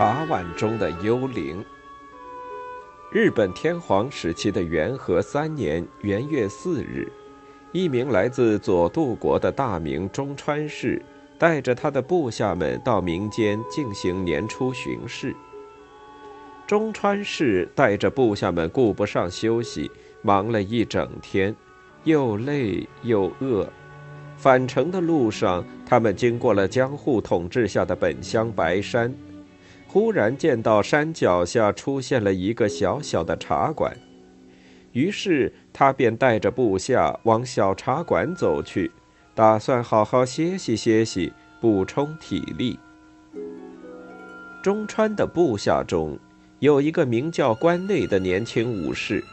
茶碗中的幽灵。日本天皇时期的元和三年元月四日，一名来自佐渡国的大名中川氏，带着他的部下们到民间进行年初巡视。中川氏带着部下们顾不上休息，忙了一整天，又累又饿。返程的路上，他们经过了江户统治下的本乡白山，忽然见到山脚下出现了一个小小的茶馆，于是他便带着部下往小茶馆走去，打算好好歇息歇息，补充体力。中川的部下中，有一个名叫关内的年轻武士，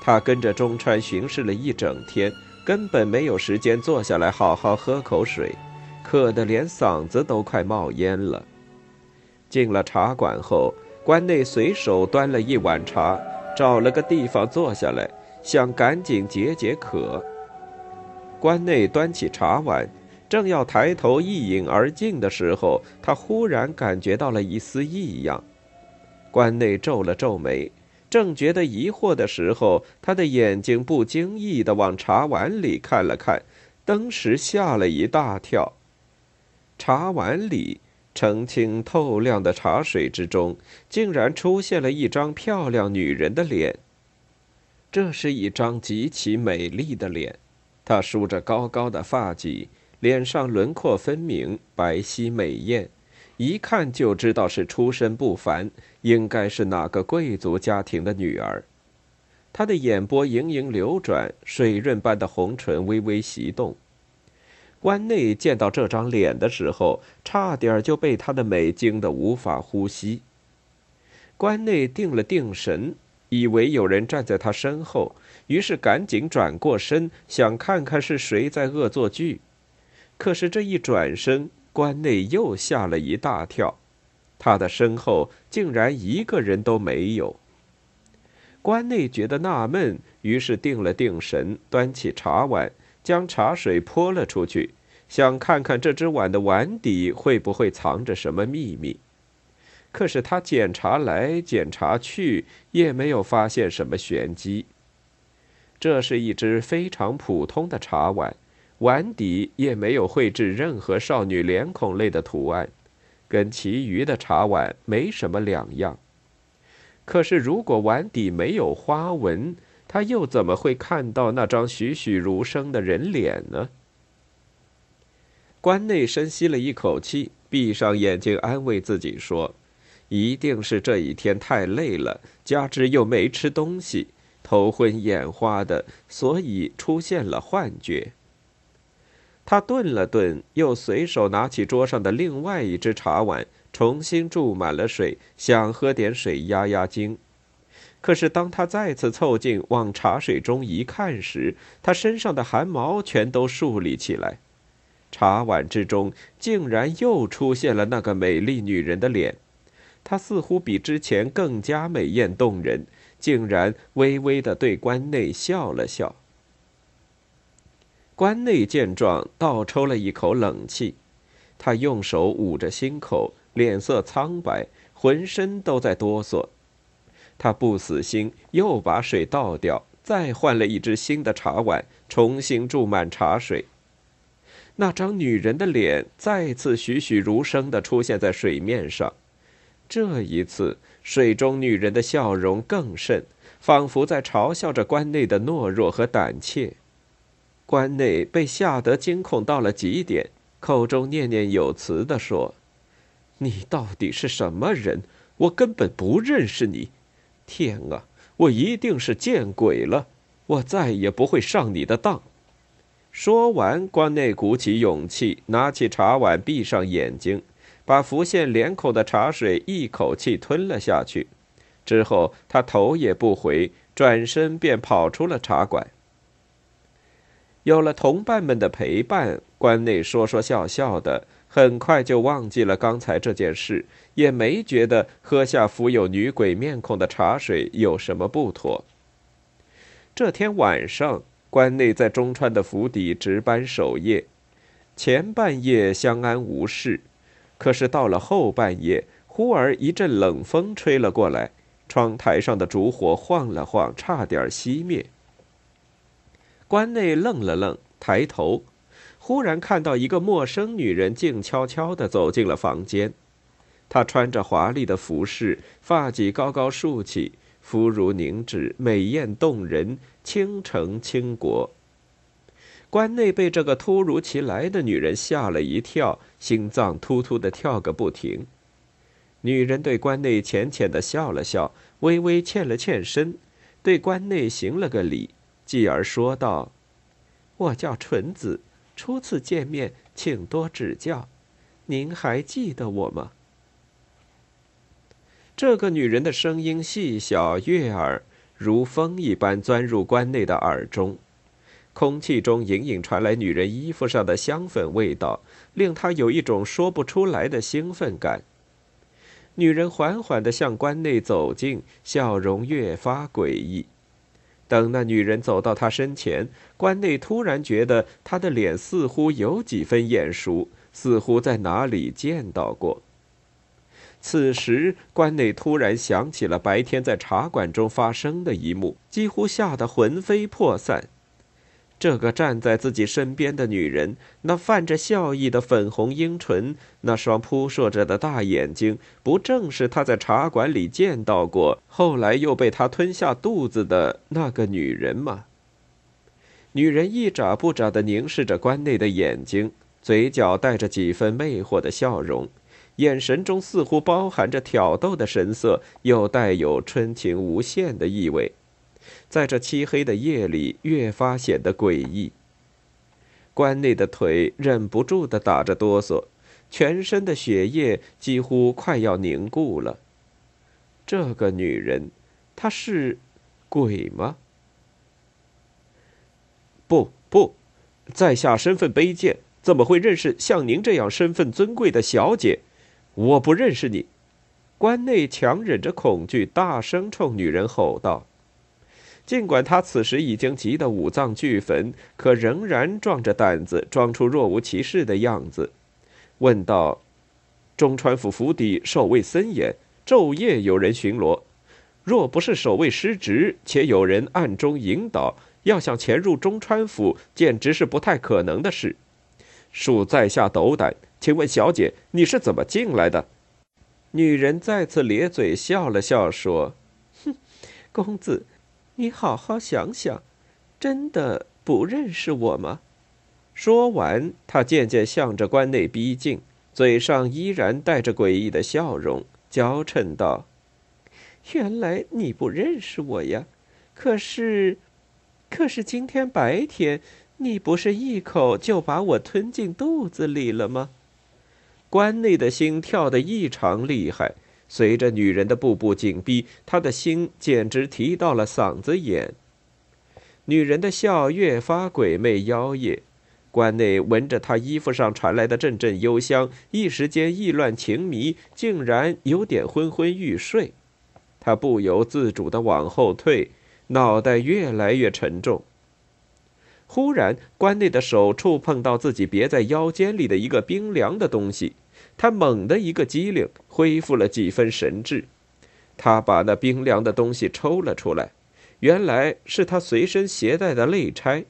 他跟着中川巡视了一整天。根本没有时间坐下来好好喝口水，渴得连嗓子都快冒烟了。进了茶馆后，关内随手端了一碗茶，找了个地方坐下来，想赶紧解解渴。关内端起茶碗，正要抬头一饮而尽的时候，他忽然感觉到了一丝异样。关内皱了皱眉。正觉得疑惑的时候，他的眼睛不经意地往茶碗里看了看，当时吓了一大跳。茶碗里澄清透亮的茶水之中，竟然出现了一张漂亮女人的脸。这是一张极其美丽的脸，她梳着高高的发髻，脸上轮廓分明，白皙美艳。一看就知道是出身不凡，应该是哪个贵族家庭的女儿。她的眼波盈盈流转，水润般的红唇微微翕动。关内见到这张脸的时候，差点就被她的美惊得无法呼吸。关内定了定神，以为有人站在他身后，于是赶紧转过身，想看看是谁在恶作剧。可是这一转身，关内又吓了一大跳，他的身后竟然一个人都没有。关内觉得纳闷，于是定了定神，端起茶碗，将茶水泼了出去，想看看这只碗的碗底会不会藏着什么秘密。可是他检查来检查去，也没有发现什么玄机。这是一只非常普通的茶碗。碗底也没有绘制任何少女脸孔类的图案，跟其余的茶碗没什么两样。可是，如果碗底没有花纹，他又怎么会看到那张栩栩如生的人脸呢？关内深吸了一口气，闭上眼睛，安慰自己说：“一定是这一天太累了，加之又没吃东西，头昏眼花的，所以出现了幻觉。”他顿了顿，又随手拿起桌上的另外一只茶碗，重新注满了水，想喝点水压压惊。可是当他再次凑近往茶水中一看时，他身上的汗毛全都竖立起来。茶碗之中竟然又出现了那个美丽女人的脸，她似乎比之前更加美艳动人，竟然微微的对关内笑了笑。关内见状，倒抽了一口冷气，他用手捂着心口，脸色苍白，浑身都在哆嗦。他不死心，又把水倒掉，再换了一只新的茶碗，重新注满茶水。那张女人的脸再次栩栩如生地出现在水面上，这一次，水中女人的笑容更甚，仿佛在嘲笑着关内的懦弱和胆怯。关内被吓得惊恐到了极点，口中念念有词地说：“你到底是什么人？我根本不认识你！天啊，我一定是见鬼了！我再也不会上你的当！”说完，关内鼓起勇气，拿起茶碗，闭上眼睛，把浮现脸口的茶水一口气吞了下去。之后，他头也不回，转身便跑出了茶馆。有了同伴们的陪伴，关内说说笑笑的，很快就忘记了刚才这件事，也没觉得喝下浮有女鬼面孔的茶水有什么不妥。这天晚上，关内在中川的府邸值班守夜，前半夜相安无事，可是到了后半夜，忽而一阵冷风吹了过来，窗台上的烛火晃了晃，差点熄灭。关内愣了愣，抬头，忽然看到一个陌生女人静悄悄地走进了房间。她穿着华丽的服饰，发髻高高竖起，肤如凝脂，美艳动人，倾城倾国。关内被这个突如其来的女人吓了一跳，心脏突突的跳个不停。女人对关内浅浅的笑了笑，微微欠了欠身，对关内行了个礼，继而说道：“我叫纯子，初次见面，请多指教。您还记得我吗？”这个女人的声音细小悦耳，如风一般钻入关内的耳中，空气中隐隐传来女人衣服上的香粉味道，令他有一种说不出来的兴奋感。女人缓缓地向关内走近，笑容越发诡异。等那女人走到他身前，关内突然觉得他的脸似乎有几分眼熟，似乎在哪里见到过。此时，关内突然想起了白天在茶馆中发生的一幕，几乎吓得魂飞魄散。这个站在自己身边的女人，那泛着笑意的粉红樱唇，那双扑朔着的大眼睛，不正是他在茶馆里见到过，后来又被他吞下肚子的那个女人吗？女人一眨不眨地凝视着关内的眼睛，嘴角带着几分魅惑的笑容，眼神中似乎包含着挑逗的神色，又带有春情无限的意味。在这漆黑的夜里，越发显得诡异。关内的腿忍不住的打着哆嗦，全身的血液几乎快要凝固了。这个女人，她是鬼吗？不不，在下身份卑贱，怎么会认识像您这样身份尊贵的小姐？我不认识你！关内强忍着恐惧，大声冲女人吼道。尽管他此时已经急得五脏俱焚，可仍然壮着胆子，装出若无其事的样子，问道：“中川府府邸守卫森严，昼夜有人巡逻。若不是守卫失职，且有人暗中引导，要想潜入中川府，简直是不太可能的事。恕在下斗胆，请问小姐，你是怎么进来的？”女人再次咧嘴笑了笑，说：“ 哼，公子。”你好好想想，真的不认识我吗？说完，他渐渐向着关内逼近，嘴上依然带着诡异的笑容，娇嗔道：“原来你不认识我呀？可是，可是今天白天，你不是一口就把我吞进肚子里了吗？”关内的心跳得异常厉害。随着女人的步步紧逼，他的心简直提到了嗓子眼。女人的笑越发鬼魅妖冶，关内闻着她衣服上传来的阵阵幽香，一时间意乱情迷，竟然有点昏昏欲睡。他不由自主地往后退，脑袋越来越沉重。忽然，关内的手触碰到自己别在腰间里的一个冰凉的东西。他猛地一个机灵，恢复了几分神智。他把那冰凉的东西抽了出来，原来是他随身携带的肋钗。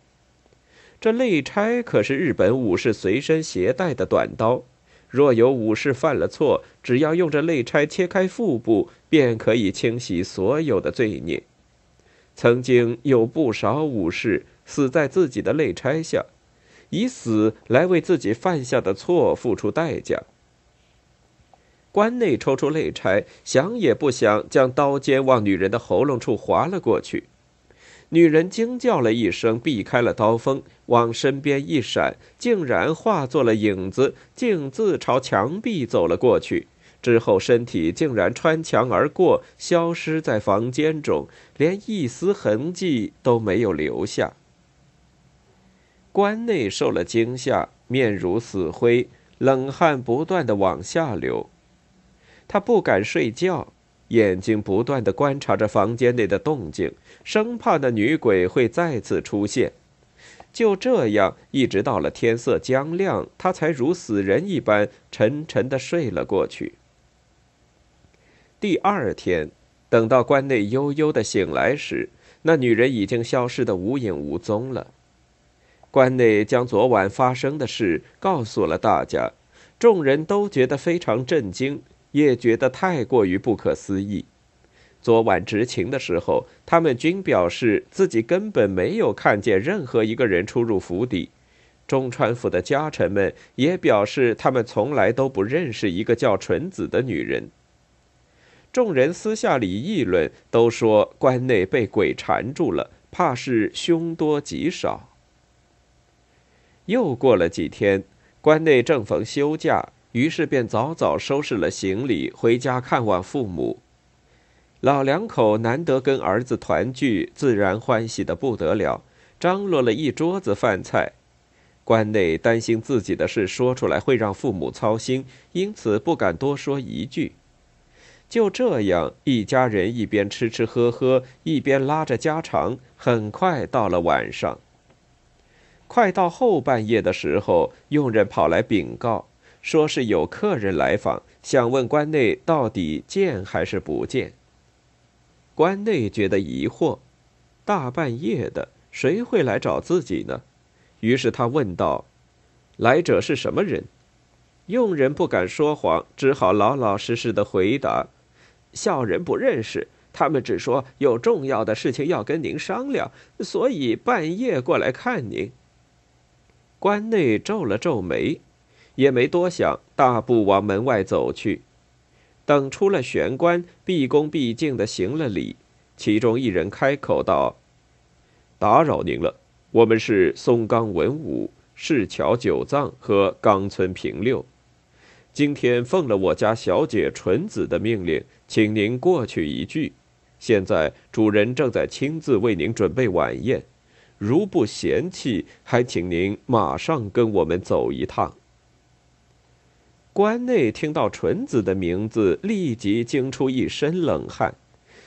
这肋钗可是日本武士随身携带的短刀，若有武士犯了错，只要用这肋钗切开腹部，便可以清洗所有的罪孽。曾经有不少武士死在自己的肋钗下，以死来为自己犯下的错付出代价。关内抽出肋钗，想也不想，将刀尖往女人的喉咙处划了过去。女人惊叫了一声，避开了刀锋，往身边一闪，竟然化作了影子，径自朝墙壁走了过去。之后，身体竟然穿墙而过，消失在房间中，连一丝痕迹都没有留下。关内受了惊吓，面如死灰，冷汗不断的往下流。他不敢睡觉，眼睛不断的观察着房间内的动静，生怕那女鬼会再次出现。就这样，一直到了天色将亮，他才如死人一般沉沉的睡了过去。第二天，等到关内悠悠的醒来时，那女人已经消失得无影无踪了。关内将昨晚发生的事告诉了大家，众人都觉得非常震惊，也觉得太过于不可思议。昨晚执勤的时候，他们均表示自己根本没有看见任何一个人出入府邸。中川府的家臣们也表示，他们从来都不认识一个叫纯子的女人。众人私下里议论，都说关内被鬼缠住了，怕是凶多吉少。又过了几天，关内正逢休假，于是便早早收拾了行李，回家看望父母。老两口难得跟儿子团聚，自然欢喜的不得了，张罗了一桌子饭菜。关内担心自己的事说出来会让父母操心，因此不敢多说一句。就这样，一家人一边吃吃喝喝，一边拉着家常。很快到了晚上，快到后半夜的时候，佣人跑来禀告，说是有客人来访，想问关内到底见还是不见。关内觉得疑惑，大半夜的，谁会来找自己呢？于是他问道：“来者是什么人？”佣人不敢说谎，只好老老实实的回答：“小人不认识，他们只说有重要的事情要跟您商量，所以半夜过来看您。”关内皱了皱眉，也没多想，大步往门外走去。等出了玄关，毕恭毕敬的行了礼，其中一人开口道：“打扰您了。”我们是松冈文武、市桥九藏和冈村平六，今天奉了我家小姐纯子的命令，请您过去一聚。现在主人正在亲自为您准备晚宴，如不嫌弃，还请您马上跟我们走一趟。关内听到纯子的名字，立即惊出一身冷汗。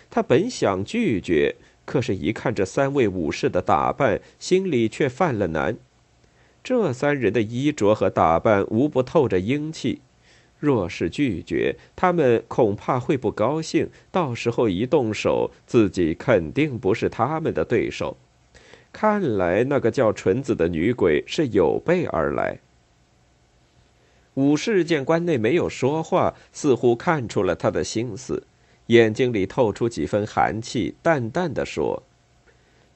他本想拒绝。可是，一看这三位武士的打扮，心里却犯了难。这三人的衣着和打扮无不透着英气，若是拒绝，他们恐怕会不高兴。到时候一动手，自己肯定不是他们的对手。看来，那个叫纯子的女鬼是有备而来。武士见关内没有说话，似乎看出了他的心思。眼睛里透出几分寒气，淡淡的说：“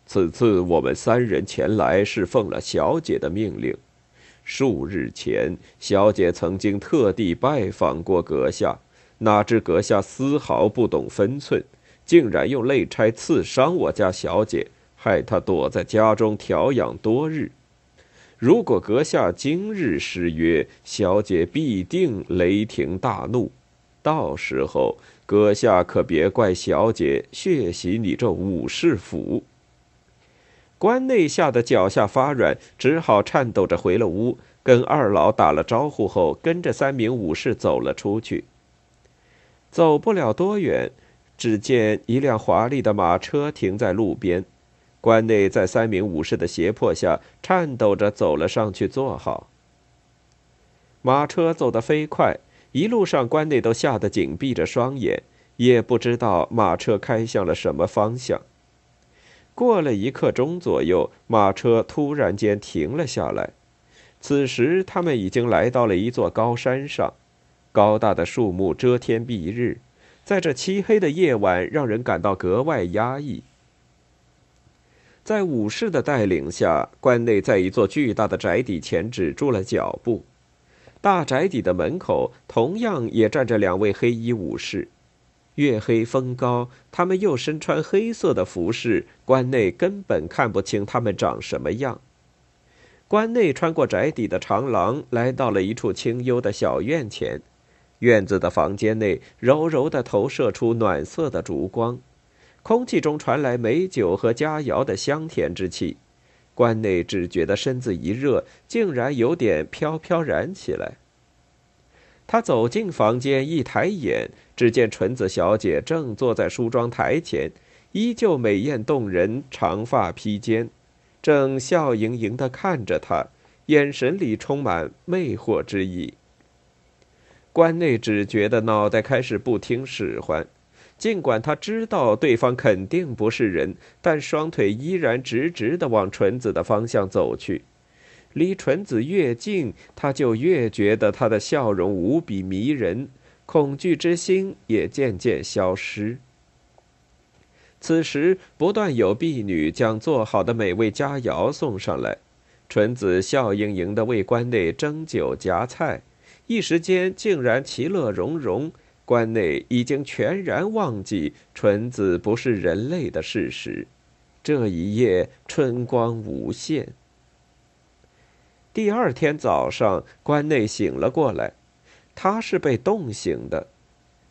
此次我们三人前来是奉了小姐的命令。数日前，小姐曾经特地拜访过阁下，哪知阁下丝毫不懂分寸，竟然用肋钗刺伤我家小姐，害她躲在家中调养多日。如果阁下今日失约，小姐必定雷霆大怒，到时候……”阁下可别怪小姐血洗你这武士府。关内吓得脚下发软，只好颤抖着回了屋，跟二老打了招呼后，跟着三名武士走了出去。走不了多远，只见一辆华丽的马车停在路边，关内在三名武士的胁迫下，颤抖着走了上去坐好。马车走得飞快。一路上，关内都吓得紧闭着双眼，也不知道马车开向了什么方向。过了一刻钟左右，马车突然间停了下来。此时，他们已经来到了一座高山上，高大的树木遮天蔽日，在这漆黑的夜晚，让人感到格外压抑。在武士的带领下，关内在一座巨大的宅邸前止住了脚步。大宅邸的门口同样也站着两位黑衣武士，月黑风高，他们又身穿黑色的服饰，关内根本看不清他们长什么样。关内穿过宅邸的长廊，来到了一处清幽的小院前，院子的房间内柔柔地投射出暖色的烛光，空气中传来美酒和佳肴的香甜之气。关内只觉得身子一热，竟然有点飘飘然起来。他走进房间，一抬眼，只见纯子小姐正坐在梳妆台前，依旧美艳动人，长发披肩，正笑盈盈地看着他，眼神里充满魅惑之意。关内只觉得脑袋开始不听使唤，尽管他知道对方肯定不是人，但双腿依然直直地往纯子的方向走去。离纯子越近，他就越觉得她的笑容无比迷人，恐惧之心也渐渐消失。此时，不断有婢女将做好的美味佳肴送上来，纯子笑盈盈地为关内蒸酒夹菜，一时间竟然其乐融融。关内已经全然忘记纯子不是人类的事实。这一夜春光无限。第二天早上，关内醒了过来，他是被冻醒的。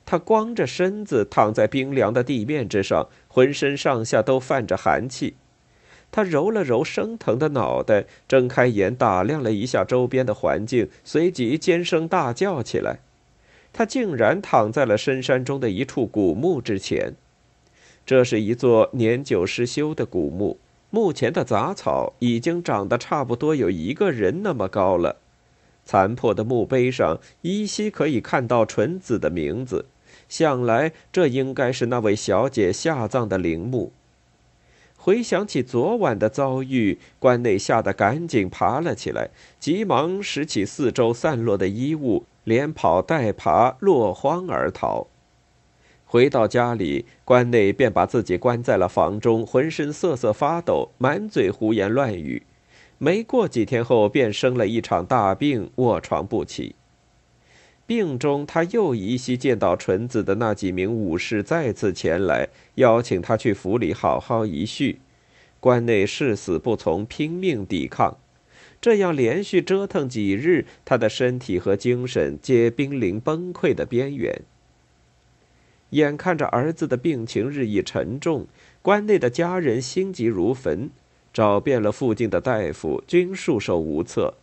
他光着身子躺在冰凉的地面之上，浑身上下都泛着寒气。他揉了揉生疼的脑袋，睁开眼打量了一下周边的环境，随即尖声大叫起来。他竟然躺在了深山中的一处古墓之前。这是一座年久失修的古墓，墓前的杂草已经长得差不多有一个人那么高了。残破的墓碑上依稀可以看到纯子的名字。想来这应该是那位小姐下葬的陵墓。回想起昨晚的遭遇，关内吓得赶紧爬了起来，急忙拾起四周散落的衣物，连跑带爬，落荒而逃。回到家里，关内便把自己关在了房中，浑身瑟瑟发抖，满嘴胡言乱语。没过几天后，便生了一场大病，卧床不起。病中，他又依稀见到纯子的那几名武士再次前来，邀请他去府里好好一叙。关内誓死不从，拼命抵抗。这样连续折腾几日，他的身体和精神皆濒临崩溃的边缘。眼看着儿子的病情日益沉重，关内的家人心急如焚，找遍了附近的大夫，均束手无策。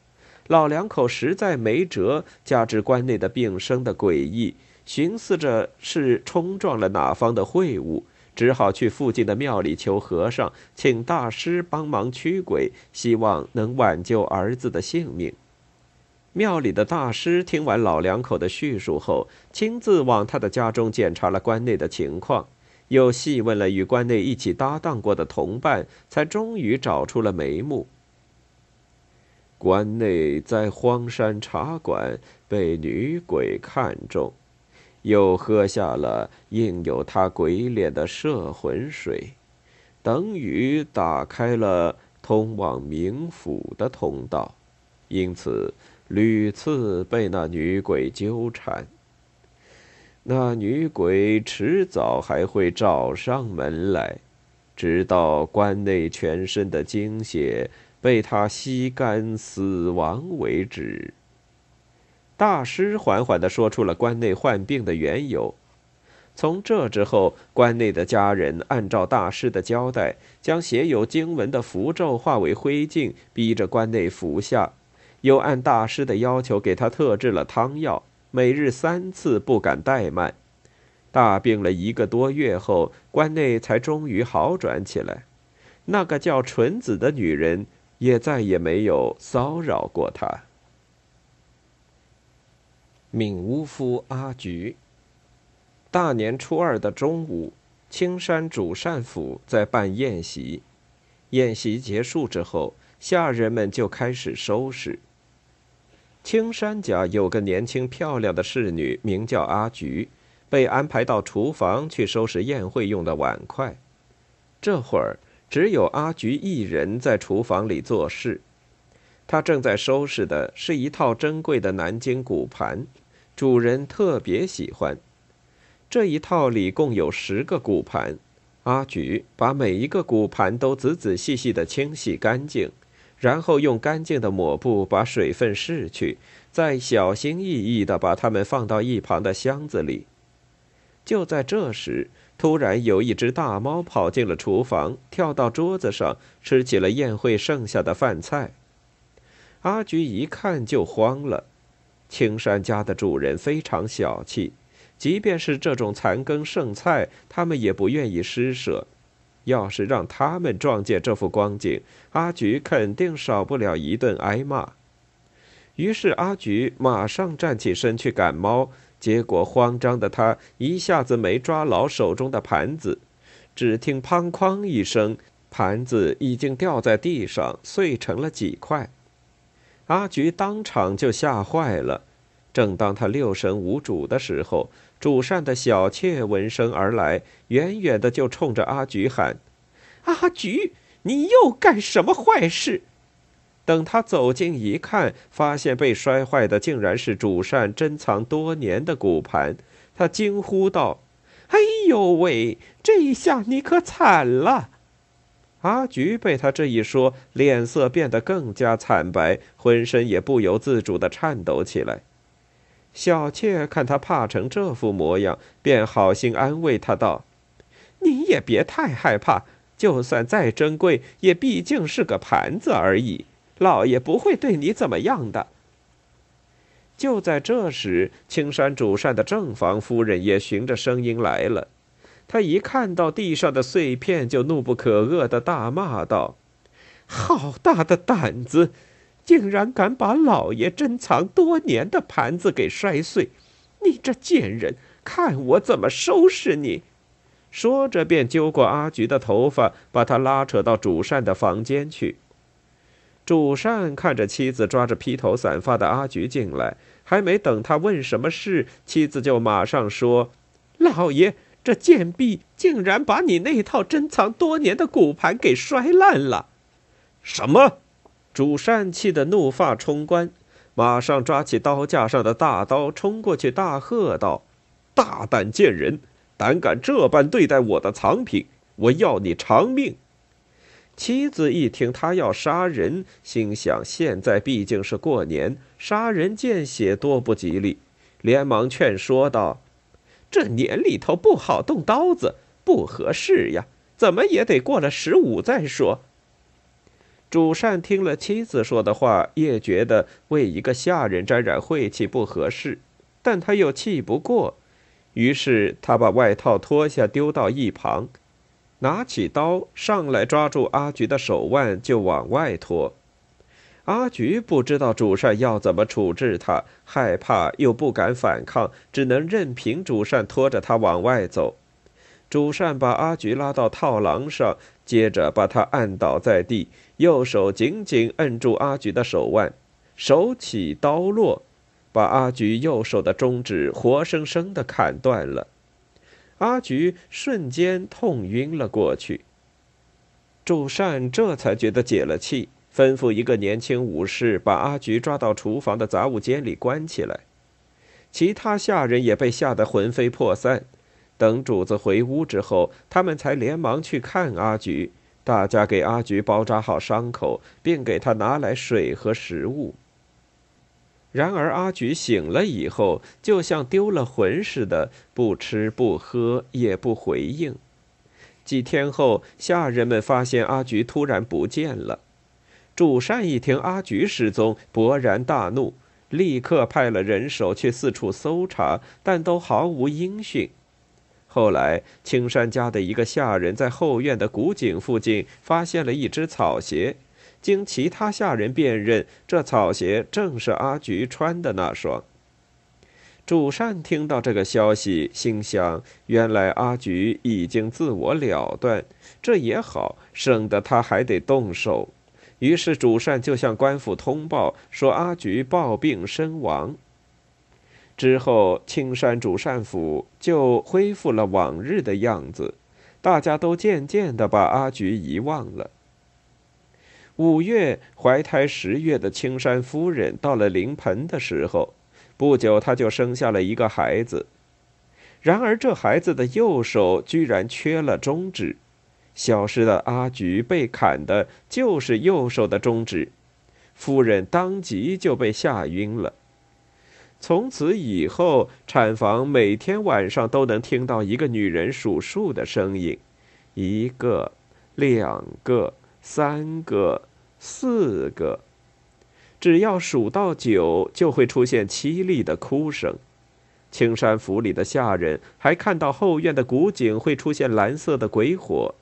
老两口实在没辙，加之关内的病生的诡异，寻思着是冲撞了哪方的秽物，只好去附近的庙里求和尚，请大师帮忙驱鬼，希望能挽救儿子的性命。庙里的大师听完老两口的叙述后，亲自往他的家中检查了关内的情况，又细问了与关内一起搭档过的同伴，才终于找出了眉目。关内在荒山茶馆被女鬼看中，又喝下了印有他鬼脸的摄魂水，等于打开了通往冥府的通道，因此屡次被那女鬼纠缠。那女鬼迟早还会找上门来，直到关内全身的精血。被他吸干死亡为止。大师缓缓地说出了关内患病的缘由。从这之后，关内的家人按照大师的交代，将写有经文的符咒化为灰烬，逼着关内服下；又按大师的要求给他特制了汤药，每日三次，不敢怠慢。大病了一个多月后，关内才终于好转起来。那个叫纯子的女人。也再也没有骚扰过他。闵乌夫阿菊。大年初二的中午，青山主善府在办宴席。宴席结束之后，下人们就开始收拾。青山家有个年轻漂亮的侍女，名叫阿菊，被安排到厨房去收拾宴会用的碗筷。这会儿。只有阿菊一人在厨房里做事，他正在收拾的是一套珍贵的南京骨盘，主人特别喜欢。这一套里共有十个骨盘，阿菊把每一个骨盘都仔仔细细的清洗干净，然后用干净的抹布把水分拭去，再小心翼翼地把它们放到一旁的箱子里。就在这时，突然有一只大猫跑进了厨房，跳到桌子上吃起了宴会剩下的饭菜。阿菊一看就慌了。青山家的主人非常小气，即便是这种残羹剩菜，他们也不愿意施舍。要是让他们撞见这幅光景，阿菊肯定少不了一顿挨骂。于是阿菊马上站起身去赶猫，结果慌张的他一下子没抓牢手中的盘子，只听“砰哐”一声，盘子已经掉在地上，碎成了几块。阿菊当场就吓坏了。正当他六神无主的时候，主膳的小妾闻声而来，远远的就冲着阿菊喊：“阿菊，你又干什么坏事？”等他走近一看，发现被摔坏的竟然是主膳珍藏多年的骨盘。他惊呼道：“哎呦喂，这一下你可惨了！”阿菊被他这一说，脸色变得更加惨白，浑身也不由自主地颤抖起来。小妾看他怕成这副模样，便好心安慰他道：“你也别太害怕，就算再珍贵，也毕竟是个盘子而已。”老爷不会对你怎么样的。就在这时，青山主膳的正房夫人也循着声音来了。他一看到地上的碎片，就怒不可遏的大骂道：“好大的胆子，竟然敢把老爷珍藏多年的盘子给摔碎！你这贱人，看我怎么收拾你！”说着，便揪过阿菊的头发，把她拉扯到主膳的房间去。主膳看着妻子抓着披头散发的阿菊进来，还没等他问什么事，妻子就马上说：“老爷，这贱婢竟然把你那套珍藏多年的骨盘给摔烂了！”什么？主善气得怒发冲冠，马上抓起刀架上的大刀冲过去，大喝道：“大胆贱人，胆敢这般对待我的藏品，我要你偿命！”妻子一听他要杀人，心想现在毕竟是过年，杀人见血多不吉利，连忙劝说道：“这年里头不好动刀子，不合适呀，怎么也得过了十五再说。”主膳听了妻子说的话，也觉得为一个下人沾染晦气不合适，但他又气不过，于是他把外套脱下丢到一旁。拿起刀上来，抓住阿菊的手腕就往外拖。阿菊不知道主膳要怎么处置他，害怕又不敢反抗，只能任凭主膳拖着他往外走。主膳把阿菊拉到套廊上，接着把他按倒在地，右手紧紧摁住阿菊的手腕，手起刀落，把阿菊右手的中指活生生的砍断了。阿菊瞬间痛晕了过去。主膳这才觉得解了气，吩咐一个年轻武士把阿菊抓到厨房的杂物间里关起来。其他下人也被吓得魂飞魄散。等主子回屋之后，他们才连忙去看阿菊。大家给阿菊包扎好伤口，并给她拿来水和食物。然而，阿菊醒了以后，就像丢了魂似的，不吃不喝，也不回应。几天后，下人们发现阿菊突然不见了。主善一听阿菊失踪，勃然大怒，立刻派了人手去四处搜查，但都毫无音讯。后来，青山家的一个下人在后院的古井附近发现了一只草鞋。经其他下人辨认，这草鞋正是阿菊穿的那双。主善听到这个消息，心想：原来阿菊已经自我了断，这也好，省得他还得动手。于是主膳就向官府通报说阿菊暴病身亡。之后，青山主膳府就恢复了往日的样子，大家都渐渐的把阿菊遗忘了。五月怀胎十月的青山夫人到了临盆的时候，不久她就生下了一个孩子。然而这孩子的右手居然缺了中指，消失的阿菊被砍的就是右手的中指，夫人当即就被吓晕了。从此以后，产房每天晚上都能听到一个女人数数的声音，一个，两个，三个。四个，只要数到九，就会出现凄厉的哭声。青山府里的下人还看到后院的古井会出现蓝色的鬼火，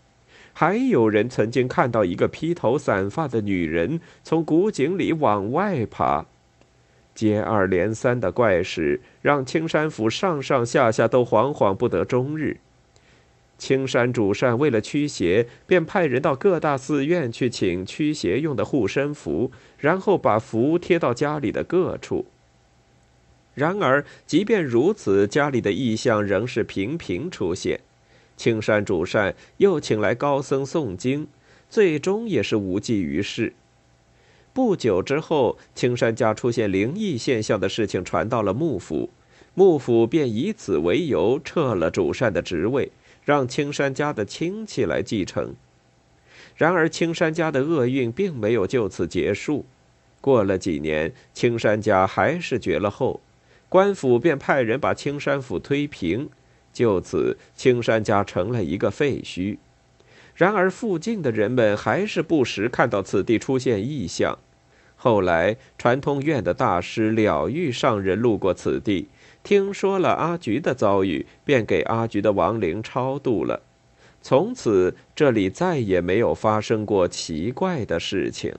还有人曾经看到一个披头散发的女人从古井里往外爬。接二连三的怪事让青山府上上下下都惶惶不得终日。青山主善为了驱邪，便派人到各大寺院去请驱邪用的护身符，然后把符贴到家里的各处。然而，即便如此，家里的异象仍是频频出现。青山主善又请来高僧诵经，最终也是无济于事。不久之后，青山家出现灵异现象的事情传到了幕府，幕府便以此为由撤了主善的职位。让青山家的亲戚来继承。然而，青山家的厄运并没有就此结束。过了几年，青山家还是绝了后，官府便派人把青山府推平，就此青山家成了一个废墟。然而，附近的人们还是不时看到此地出现异象。后来，传通院的大师了玉上人路过此地。听说了阿菊的遭遇，便给阿菊的亡灵超度了。从此，这里再也没有发生过奇怪的事情。